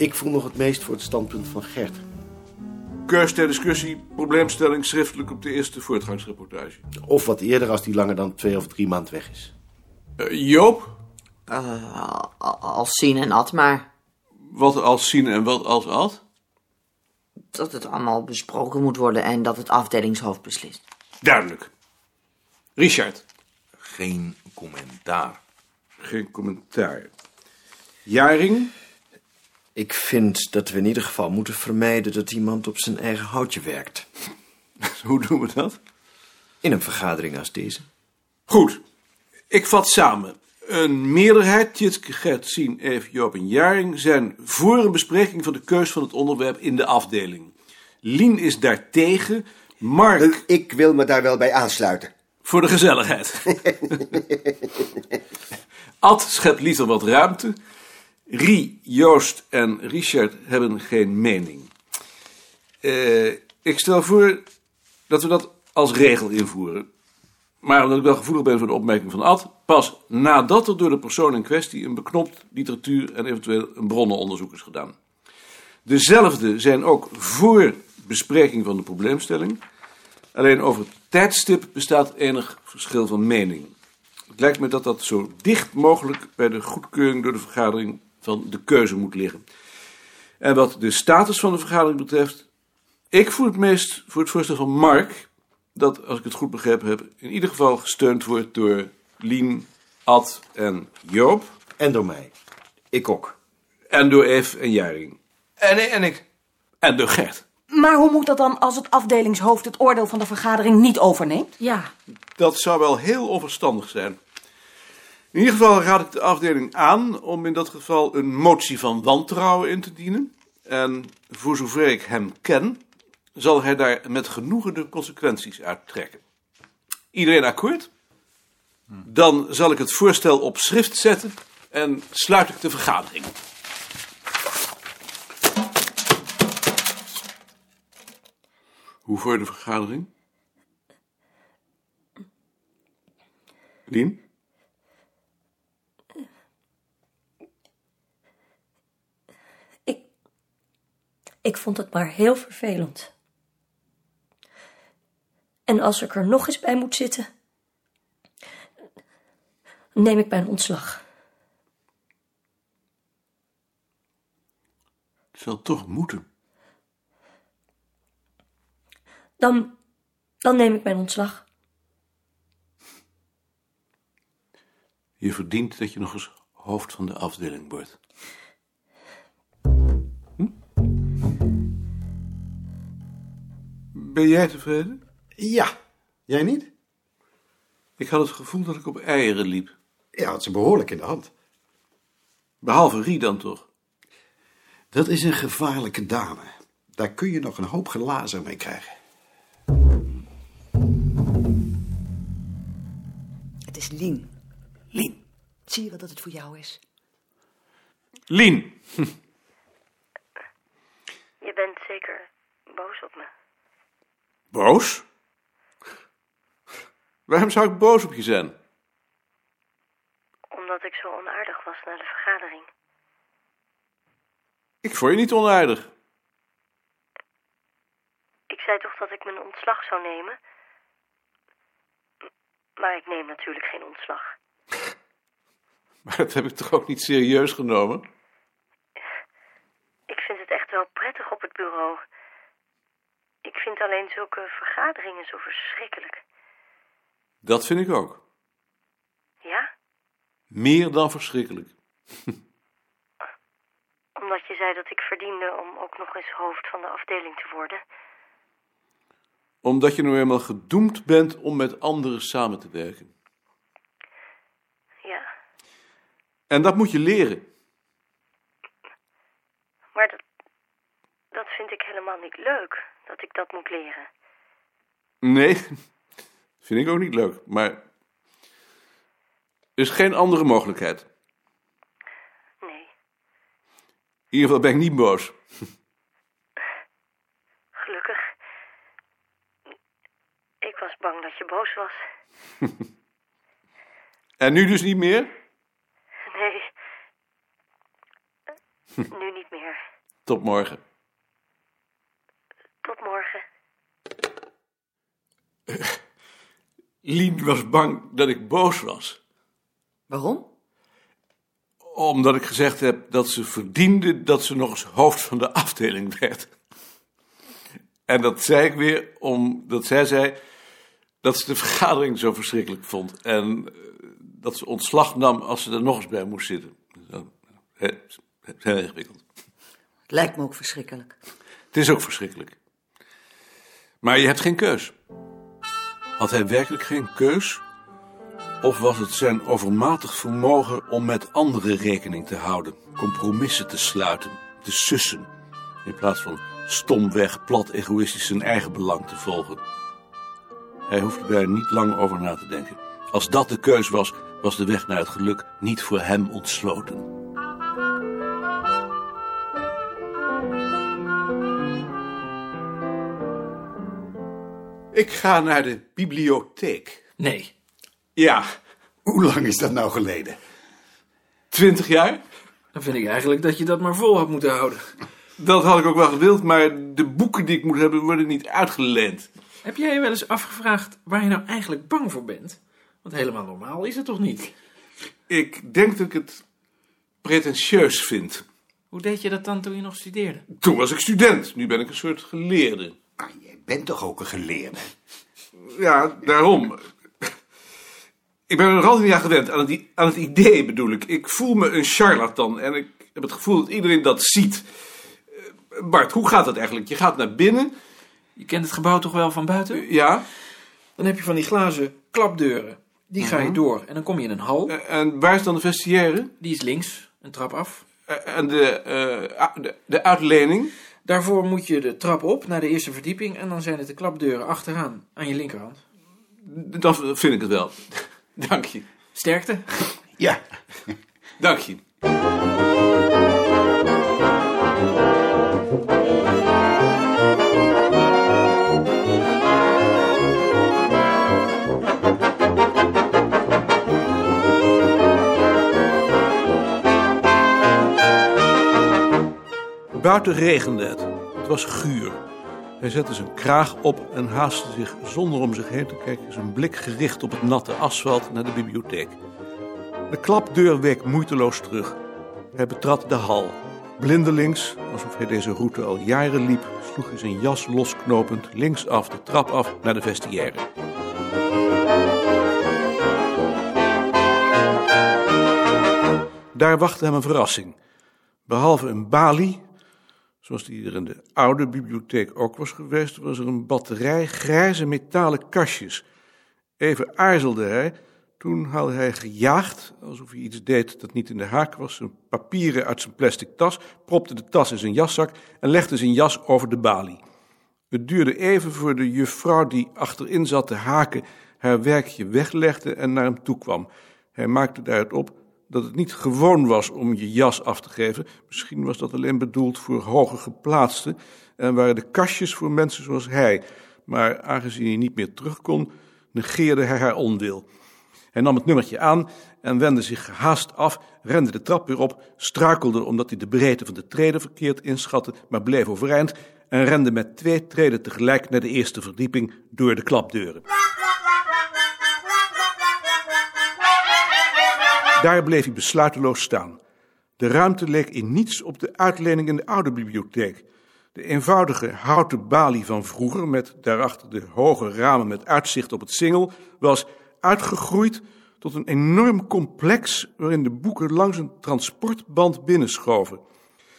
Ik voel nog het meest voor het standpunt van Gert. Keus ter discussie, probleemstelling schriftelijk op de eerste voortgangsreportage. Of wat eerder als die langer dan twee of drie maand weg is. Eh, Joop, Eh, als zien en at, maar wat als zien en wat als ad? dat het allemaal besproken moet worden en dat het afdelingshoofd beslist. Duidelijk. Richard, Geen commentaar. geen commentaar. Jaring, Ik vind dat we in ieder geval moeten vermijden dat iemand op zijn eigen houtje werkt. hoe doen we dat? In een vergadering als deze. Goed, ik vat samen. Een meerderheid, Tjitske, Gert, Sien, Eve, Joop en Jaring... zijn voor een bespreking van de keus van het onderwerp in de afdeling. Lien is daartegen. Mark, Ik wil me daar wel bij aansluiten. voor de gezelligheid. Ad schept liever wat ruimte. Rie, Joost en Richard hebben geen mening. Eh, ik stel voor dat we dat als regel invoeren. Maar omdat ik wel gevoelig ben voor de opmerking van Ad, pas nadat er door de persoon in kwestie een beknopt literatuur en eventueel een bronnenonderzoek is gedaan. Dezelfde zijn ook voor bespreking van de probleemstelling. Alleen over het tijdstip bestaat enig verschil van mening. Het lijkt me dat dat zo dicht mogelijk bij de goedkeuring door de vergadering van de keuze moet liggen. En wat de status van de vergadering betreft, ik voel het meest voor het voorstel van Mark, dat, als ik het goed begrepen heb, in ieder geval gesteund wordt door Lien, Ad en Joop. En door mij. Ik ook. En door Eve en Jaring. En, en ik. En door Gert. Maar hoe moet dat dan als het afdelingshoofd het oordeel van de vergadering niet overneemt? Ja, Dat zou wel heel onverstandig zijn. In ieder geval raad ik de afdeling aan om in dat geval een motie van wantrouwen in te dienen. En voor zover ik hem ken, zal hij daar met genoegen de consequenties uit trekken. Iedereen akkoord? Dan zal ik het voorstel op schrift zetten en sluit ik de vergadering. Hoe voor de vergadering? Lien? Ik vond het maar heel vervelend. En als ik er nog eens bij moet zitten, neem ik mijn ontslag. Het zal toch moeten. Dan, dan neem ik mijn ontslag. Je verdient dat je nog eens hoofd van de afdeling wordt. Ben jij tevreden? Ja, jij niet? Ik had het gevoel dat ik op eieren liep. Ja, had ze behoorlijk in de hand. Behalve Rie dan toch. Dat is een gevaarlijke dame. Daar kun je nog een hoop glazen mee krijgen. Het is Lien. Lien. Zie je wel dat het voor jou is? Lien. Je bent zeker boos op me. Boos? Waarom zou ik boos op je zijn? Omdat ik zo onaardig was na de vergadering. Ik vond je niet onaardig. Ik zei toch dat ik mijn ontslag zou nemen? Maar ik neem natuurlijk geen ontslag. Maar dat heb ik toch ook niet serieus genomen? Ik vind het echt wel prettig op het bureau. Ik vind alleen zulke zo verschrikkelijk. Dat vind ik ook. Ja? Meer dan verschrikkelijk. Omdat je zei dat ik verdiende om ook nog eens hoofd van de afdeling te worden. Omdat je nu eenmaal gedoemd bent om met anderen samen te werken. Ja, En dat moet je leren. maar dat, dat vind ik helemaal niet leuk, dat ik dat moet leren. Nee, vind ik ook niet leuk. Maar er is geen andere mogelijkheid. Nee, In ieder geval ben ik niet boos. gelukkig. Ik was bang dat je boos was. En nu dus niet meer? Nee. Nu niet meer. Tot morgen. Tot morgen. Lien was bang dat ik boos was. Waarom? Omdat ik gezegd heb dat ze verdiende dat ze nog eens hoofd van de afdeling werd. En dat zei ik weer omdat zij zei dat ze de vergadering zo verschrikkelijk vond. En eh, dat ze ontslag nam als ze er nog eens bij moest zitten. Heel ingewikkeld. Het lijkt me ook verschrikkelijk. Het is ook verschrikkelijk. Maar je hebt geen keus. Had hij werkelijk geen keus? Of was het zijn overmatig vermogen om met anderen rekening te houden, compromissen te sluiten, te sussen, in plaats van stomweg, plat egoïstisch zijn eigen belang te volgen? Hij hoefde daar niet lang over na te denken. Als dat de keus was, was de weg naar het geluk niet voor hem ontsloten. Ik ga naar de bibliotheek. Nee. Ja, Hoe lang is dat nou geleden? twintig jaar? Dan vind ik eigenlijk dat je dat maar vol had moeten houden. Dat had ik ook wel gewild, maar de boeken die ik moet hebben worden niet uitgeleend. Heb jij je wel eens afgevraagd waar je nou eigenlijk bang voor bent? Want helemaal normaal is het toch niet? Ik denk dat ik het pretentieus vind. Hoe deed je dat dan toen je nog studeerde? Toen was ik student, nu ben ik een soort geleerde. Ah, jij bent toch ook een geleerde? Ja, daarom. Ik ben er nog altijd niet aan gewend, aan het, i- aan het idee bedoel ik. Ik voel me een charlatan en ik heb het gevoel dat iedereen dat ziet. Eh, Bart, hoe gaat dat eigenlijk? Je gaat naar binnen, Je kent het gebouw toch wel van buiten? ja, Dan heb je van die glazen klapdeuren. Die ga je door en dan kom je in een hal. eh, en waar is dan de vestiaire? Die is links, een trap af. Eh, En de, eh, de, de uitlening? Daarvoor moet je de trap op naar de eerste verdieping en dan zijn het de klapdeuren achteraan aan je linkerhand. Dan vind ik het wel. Dank je. Sterkte. Ja. Dank je. Buiten regende het. Het was guur. Hij zette zijn kraag op en haastte zich zonder om zich heen te kijken, zijn blik gericht op het natte asfalt naar de bibliotheek. De klapdeur week moeiteloos terug. Hij betrad de hal. Blindelings, alsof hij deze route al jaren liep, sloeg hij zijn jas losknopend linksaf de trap af naar de vestiaire. Daar wachtte hem een verrassing. Behalve een balie, zoals die er in de oude bibliotheek ook was geweest, was er een batterij grijze metalen kastjes. Even aarzelde hij, toen haalde hij gejaagd, alsof hij iets deed dat niet in de haak was, zijn papieren uit zijn plastic tas, propte de tas in zijn jaszak en legde zijn jas over de balie. Het duurde even voor de juffrouw die achterin zat te haken haar werkje weglegde en naar hem toe kwam. Hij maakte daaruit op dat het niet gewoon was om je jas af te geven. Misschien was dat alleen bedoeld voor hoger geplaatsten en waren de kastjes voor mensen zoals hij. Maar aangezien hij niet meer terug kon, negeerde hij haar onwil. Hij nam het nummertje aan en wendde zich gehaast af, rende de trap weer op, struikelde omdat hij de breedte van de treden verkeerd inschatte, maar bleef overeind en rende met twee treden tegelijk naar de eerste verdieping door de klapdeuren. Daar bleef hij besluiteloos staan. De ruimte leek in niets op de uitlening in de oude bibliotheek. De eenvoudige houten balie van vroeger, met daarachter de hoge ramen met uitzicht op het singel, was uitgegroeid tot een enorm complex waarin de boeken langs een transportband binnenschoven.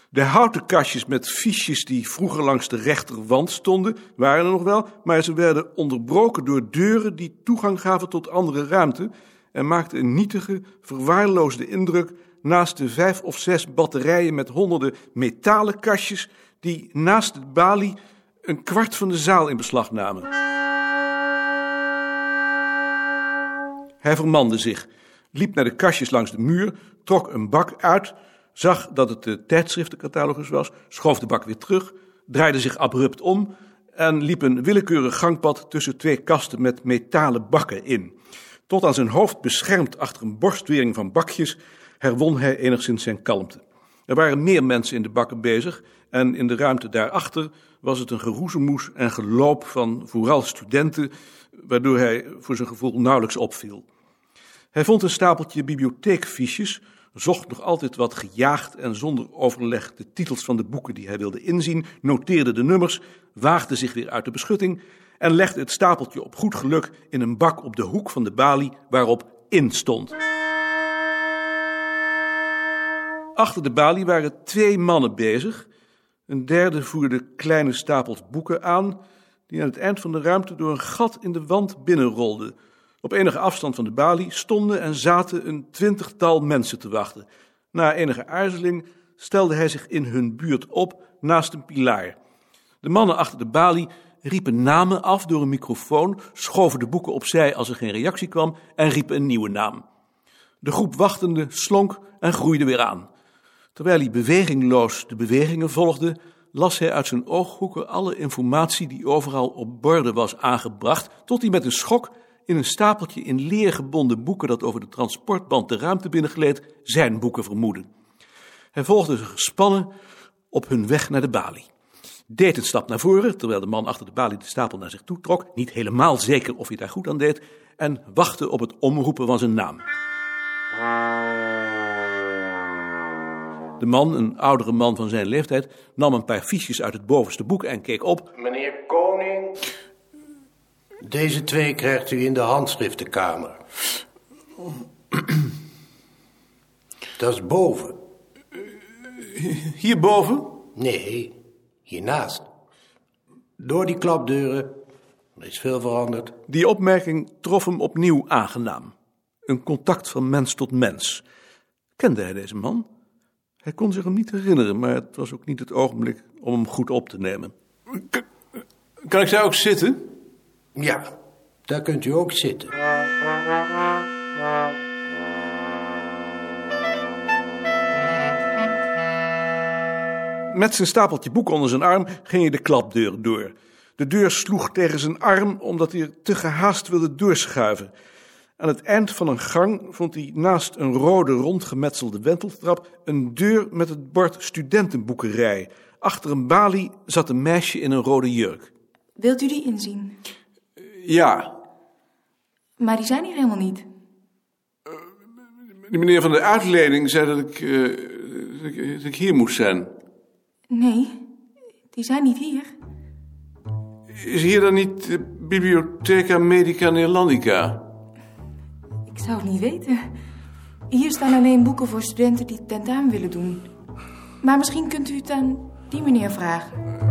De houten kastjes met fiches die vroeger langs de rechterwand stonden, waren er nog wel, maar ze werden onderbroken door deuren die toegang gaven tot andere ruimte en maakten een nietige, verwaarloosde indruk naast de vijf of zes batterijen met honderden metalen kastjes die naast de balie een kwart van de zaal in beslag namen. Hij vermande zich, liep naar de kastjes langs de muur, trok een bak uit, zag dat het de tijdschriftencatalogus was, schoof de bak weer terug, draaide zich abrupt om en liep een willekeurig gangpad tussen twee kasten met metalen bakken in. Tot aan zijn hoofd beschermd achter een borstwering van bakjes, herwon hij enigszins zijn kalmte. Er waren meer mensen in de bakken bezig En in de ruimte daarachter was het een geroezemoes en geloop van vooral studenten, waardoor hij voor zijn gevoel nauwelijks opviel. Hij vond een stapeltje bibliotheekfiches, zocht nog altijd wat gejaagd en zonder overleg de titels van de boeken die hij wilde inzien, noteerde de nummers, waagde zich weer uit de beschutting en legde het stapeltje op goed geluk in een bak op de hoek van de balie waarop in stond. Achter de balie waren twee mannen bezig. Een derde voerde kleine stapels boeken aan, die aan het eind van de ruimte door een gat in de wand binnenrolden. Op enige afstand van de balie stonden en zaten een twintigtal mensen te wachten. Na enige aarzeling stelde hij zich in hun buurt op naast een pilaar. De mannen achter de balie riepen namen af door een microfoon, schoven de boeken opzij als er geen reactie kwam en riepen een nieuwe naam. De groep wachtende slonk en groeide weer aan. Terwijl hij bewegingloos de bewegingen volgde, las hij uit zijn ooghoeken alle informatie die overal op borden was aangebracht, tot hij met een schok in een stapeltje in leer gebonden boeken dat over de transportband de ruimte binnengleed, zijn boeken vermoedde. Hij volgde ze gespannen op hun weg naar de balie. Deed een stap naar voren, terwijl de man achter de balie de stapel naar zich toe trok, niet helemaal zeker of hij daar goed aan deed, en wachtte op het omroepen van zijn naam. De man, een oudere man van zijn leeftijd, nam een paar fiches uit het bovenste boek en keek op. Meneer Koning. Deze twee krijgt u in de handschriftenkamer. Dat is boven. Hierboven? Nee, hiernaast. Door die klapdeuren. Er is veel veranderd. Die opmerking trof hem opnieuw aangenaam. Een contact van mens tot mens. Kende hij deze man? Hij kon zich hem niet herinneren, maar het was ook niet het ogenblik om hem goed op te nemen. Kan ik daar ook zitten? Ja, daar kunt u ook zitten. Met zijn stapeltje boeken onder zijn arm ging hij de klapdeur door. De deur sloeg tegen zijn arm omdat hij er te gehaast wilde doorschuiven. Aan het eind van een gang vond hij naast een rode rondgemetselde wenteltrap een deur met het bord studentenboekerij. Achter een balie zat een meisje in een rode jurk. Wilt u die inzien? Ja, Maar die zijn hier helemaal niet. de meneer van de uitlening zei dat ik, eh, dat ik, dat ik hier moest zijn. Nee, die zijn niet hier. Is hier dan niet de Bibliotheca Medica Neerlandica? Ik zou het niet weten. Hier staan alleen boeken voor studenten die tentamen willen doen. Maar misschien kunt u het aan die meneer vragen.